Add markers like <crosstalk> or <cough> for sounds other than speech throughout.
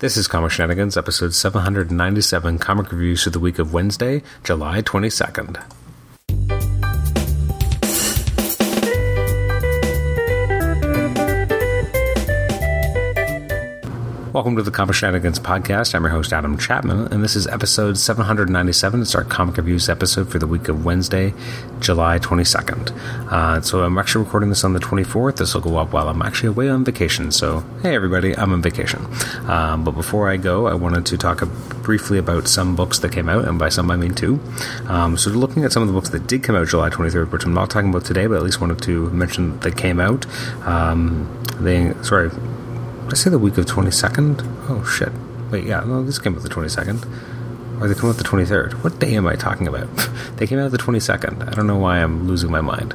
This is Comic Shenanigans, episode 797, comic reviews for the week of Wednesday, July 22nd. Welcome to the Comic Shenanigans podcast. I'm your host, Adam Chapman, and this is episode 797. It's our comic reviews episode for the week of Wednesday, July 22nd. Uh, so I'm actually recording this on the 24th. This will go up while I'm actually away on vacation. So, hey, everybody, I'm on vacation. Um, but before I go, I wanted to talk briefly about some books that came out, and by some I mean two. Um, so, looking at some of the books that did come out July 23rd, which I'm not talking about today, but at least wanted to mention that they came out. Um, they, sorry, did I say the week of 22nd? Oh, shit. Wait, yeah, no, this came out the 22nd. Or they come out the 23rd. What day am I talking about? <laughs> they came out the 22nd. I don't know why I'm losing my mind.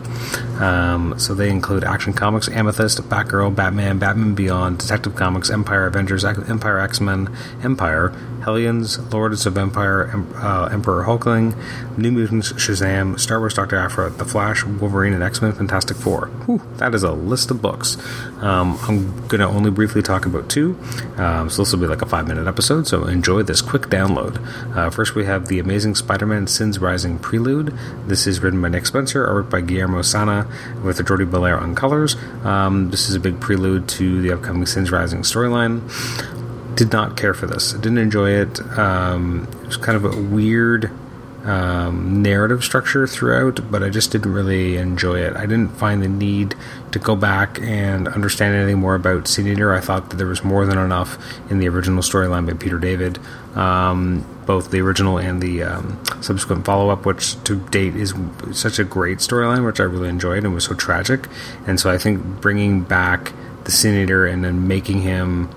Um, so they include Action Comics, Amethyst, Batgirl, Batman, Batman Beyond, Detective Comics, Empyre, Avengers, Empyre X Men, Empyre, Hellions, Lords of Empyre, uh, Emperor Hulkling, New Mutants, Shazam, Star Wars Doctor Aphra, The Flash, Wolverine, and X Men Fantastic Four. Whew, that is a list of books. Um, I'm going to only briefly talk about two, um, so this will be like a five minute episode, so enjoy this quick download. Uh, first, we have The Amazing Spider Man Sins Rising Prelude. This is written by Nick Spencer, art by Guillermo Sanna, with Jordie Bellaire on colors. Um, this is a big prelude to the upcoming Sins Rising storyline did not care for this. I didn't enjoy it. Um, it was kind of a weird um, narrative structure throughout, but I just didn't really enjoy it. I didn't find the need to go back and understand anything more about Sin Eater. I thought that there was more than enough in the original storyline by Peter David, um, both the original and the um, subsequent follow up, which to date is such a great storyline, which I really enjoyed and was so tragic. And so I think bringing back the Sin Eater and then making him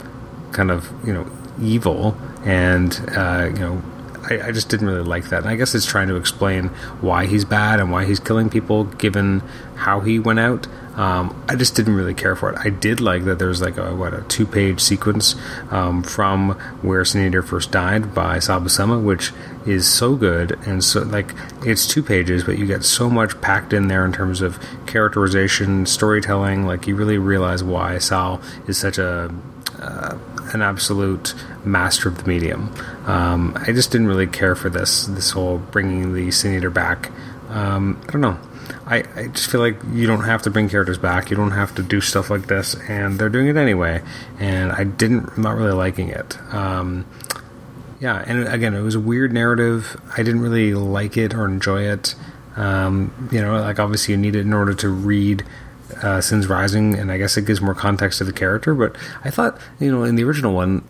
kind of you know evil and uh, you know I, I, just didn't really like that. And i guess it's trying to explain why he's bad and why he's killing people given how he went out. Um, i just didn't really care for it. I did like that there was like a what a two page sequence um, from where Sin Eater first died by Sal Buscema which is so good and so like it's two pages but you get so much packed in there in terms of characterization storytelling. Like you really realize why sal is such a uh, an absolute master of the medium. Um, I just didn't really care for this this whole bringing the Sin Eater back. Um, I don't know. I, I just feel like you don't have to bring characters back. You don't have to do stuff like this, and they're doing it anyway. And I didn't, I'm not really liking it. Um, yeah, and again, it was a weird narrative. I didn't really like it or enjoy it. Um, you know, like obviously you need it in order to read uh, Sins Rising, and I guess it gives more context to the character. But I thought, you know, in the original one,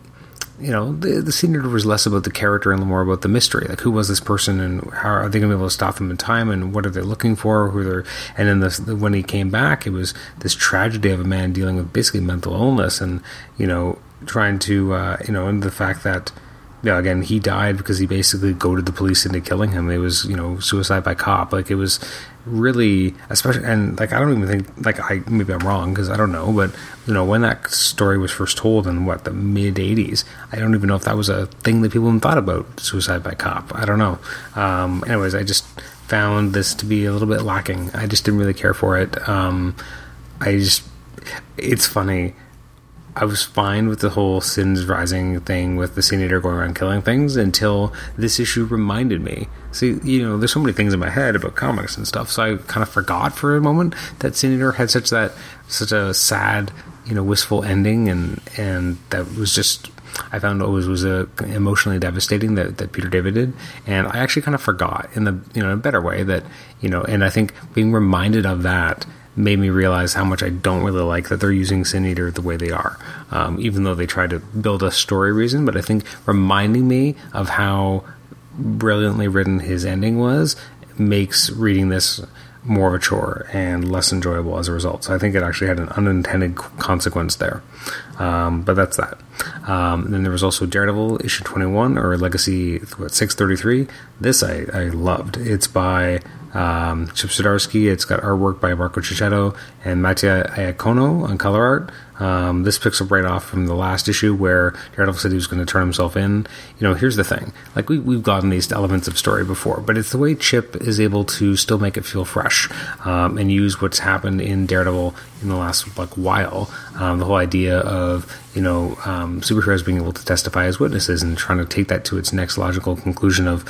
you know, the the Sin Eater was less about the character and more about the mystery. Like, who was this person, and how are they going to be able to stop them in time, and what are they looking for? Who they're, and then this, when he came back, it was this tragedy of a man dealing with basically mental illness, and you know, trying to, uh, you know, and the fact that yeah, again, he died because he basically goaded the police into killing him. It was, you know, suicide by cop. Like it was really, especially, and like I don't even think, like I maybe I'm wrong because I don't know, but you know, when that story was first told in what the mid '80s, I don't even know if that was a thing that people even thought about suicide by cop. I don't know. Um, anyways, I just found this to be a little bit lacking. I just didn't really care for it. Um, I just, it's funny I was fine with the whole Sins Rising thing with the Sin Eater going around killing things until this issue reminded me. See, you know, there's so many things in my head about comics and stuff, so I kind of forgot for a moment that Sin Eater had such that such a sad, you know, wistful ending, and and that was just I found always was a emotionally devastating that, that Peter David did, and I actually kind of forgot in the you know in a better way that you know, and I think being reminded of that made me realize how much I don't really like that they're using Sin Eater the way they are, um, even though they try to build a story reason. But I think reminding me of how brilliantly written his ending was makes reading this more of a chore and less enjoyable as a result. So I think it actually had an unintended consequence there. Um, but that's that. Um, then there was also Daredevil issue 21 or Legacy what, 633. This I, I loved. It's by um, Chip Zdarsky. It's got artwork by Marco Checchetto and Mattia Iacono on color art. Um, this picks up right off from the last issue where Daredevil said he was going to turn himself in. You know, here's the thing: like we we've gotten these elements of story before, but it's the way Chip is able to still make it feel fresh um, and use what's happened in Daredevil in the last like while. Um, the whole idea of you know um, superheroes being able to testify as witnesses and trying to take that to its next logical conclusion of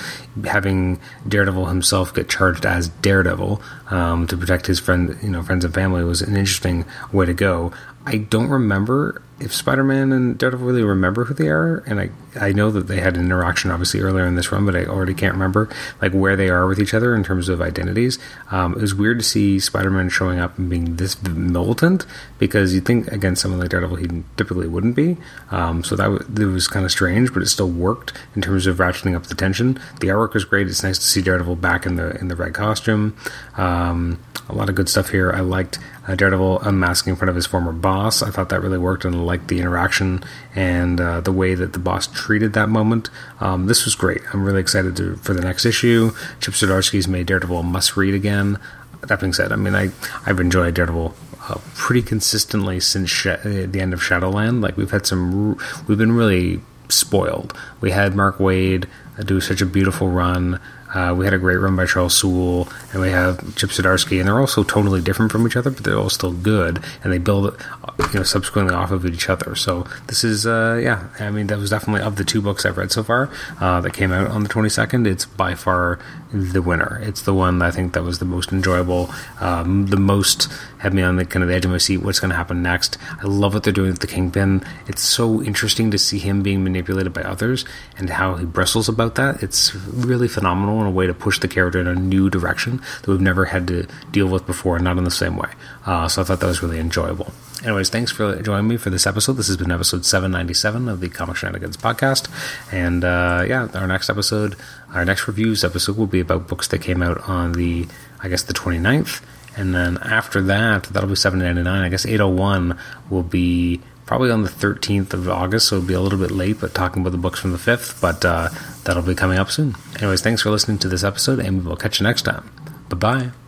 having Daredevil himself get charged as Daredevil um, to protect his friend, you know, friends and family was an interesting way to go. I don't remember if Spider-Man and Daredevil really remember who they are, and I I know that they had an interaction obviously earlier in this run, but I already can't remember like where they are with each other in terms of identities. Um, it was weird to see Spider-Man showing up and being this militant because you think against someone like Daredevil he typically wouldn't be. Um, so that w- was kind of strange, but it still worked in terms of ratcheting up the tension. The artwork was great. It's nice to see Daredevil back in the in the red costume. Um, a lot of good stuff here. I liked uh, Daredevil unmasking in front of his former boss. I thought that really worked, and I liked the interaction and uh, the way that the boss treated that moment. Um, this was great. I'm really excited to, for the next issue. Chip Zdarsky's made Daredevil a must read again. That being said, I mean, I, I've enjoyed Daredevil uh, pretty consistently since sh- uh, the end of Shadowland. Like, we've had some, we've been really spoiled. We had Mark Waid do such a beautiful run. Uh, we had a great run by Charles Soule, and we have Chip Zdarsky, and they're all so totally different from each other, but they're all still good, and they build, you know, subsequently off of each other. So this is, uh, yeah, I mean, that was definitely of the two books I've read so far uh, that came out on the 22nd. It's by far the winner. It's the one I think that was the most enjoyable, um, the most had me on the kind of the edge of my seat. What's going to happen next? I love what they're doing with the Kingpin. It's so interesting to see him being manipulated by others and how he bristles about that. It's really phenomenal a way to push the character in a new direction that we've never had to deal with before, and not in the same way. Uh, so I thought that was really enjoyable. Anyways, thanks for joining me for this episode. This has been episode 797 of the Comic Shenanigans podcast. And uh, yeah, our next episode, our next reviews episode will be about books that came out on the, I guess, the 29th. And then after that, that'll be 799. I guess 801 will be probably on the 13th of August, so it'll be a little bit late, but talking about the books from the 5th, but uh, that'll be coming up soon. Anyways, thanks for listening to this episode, and we will catch you next time. Bye bye.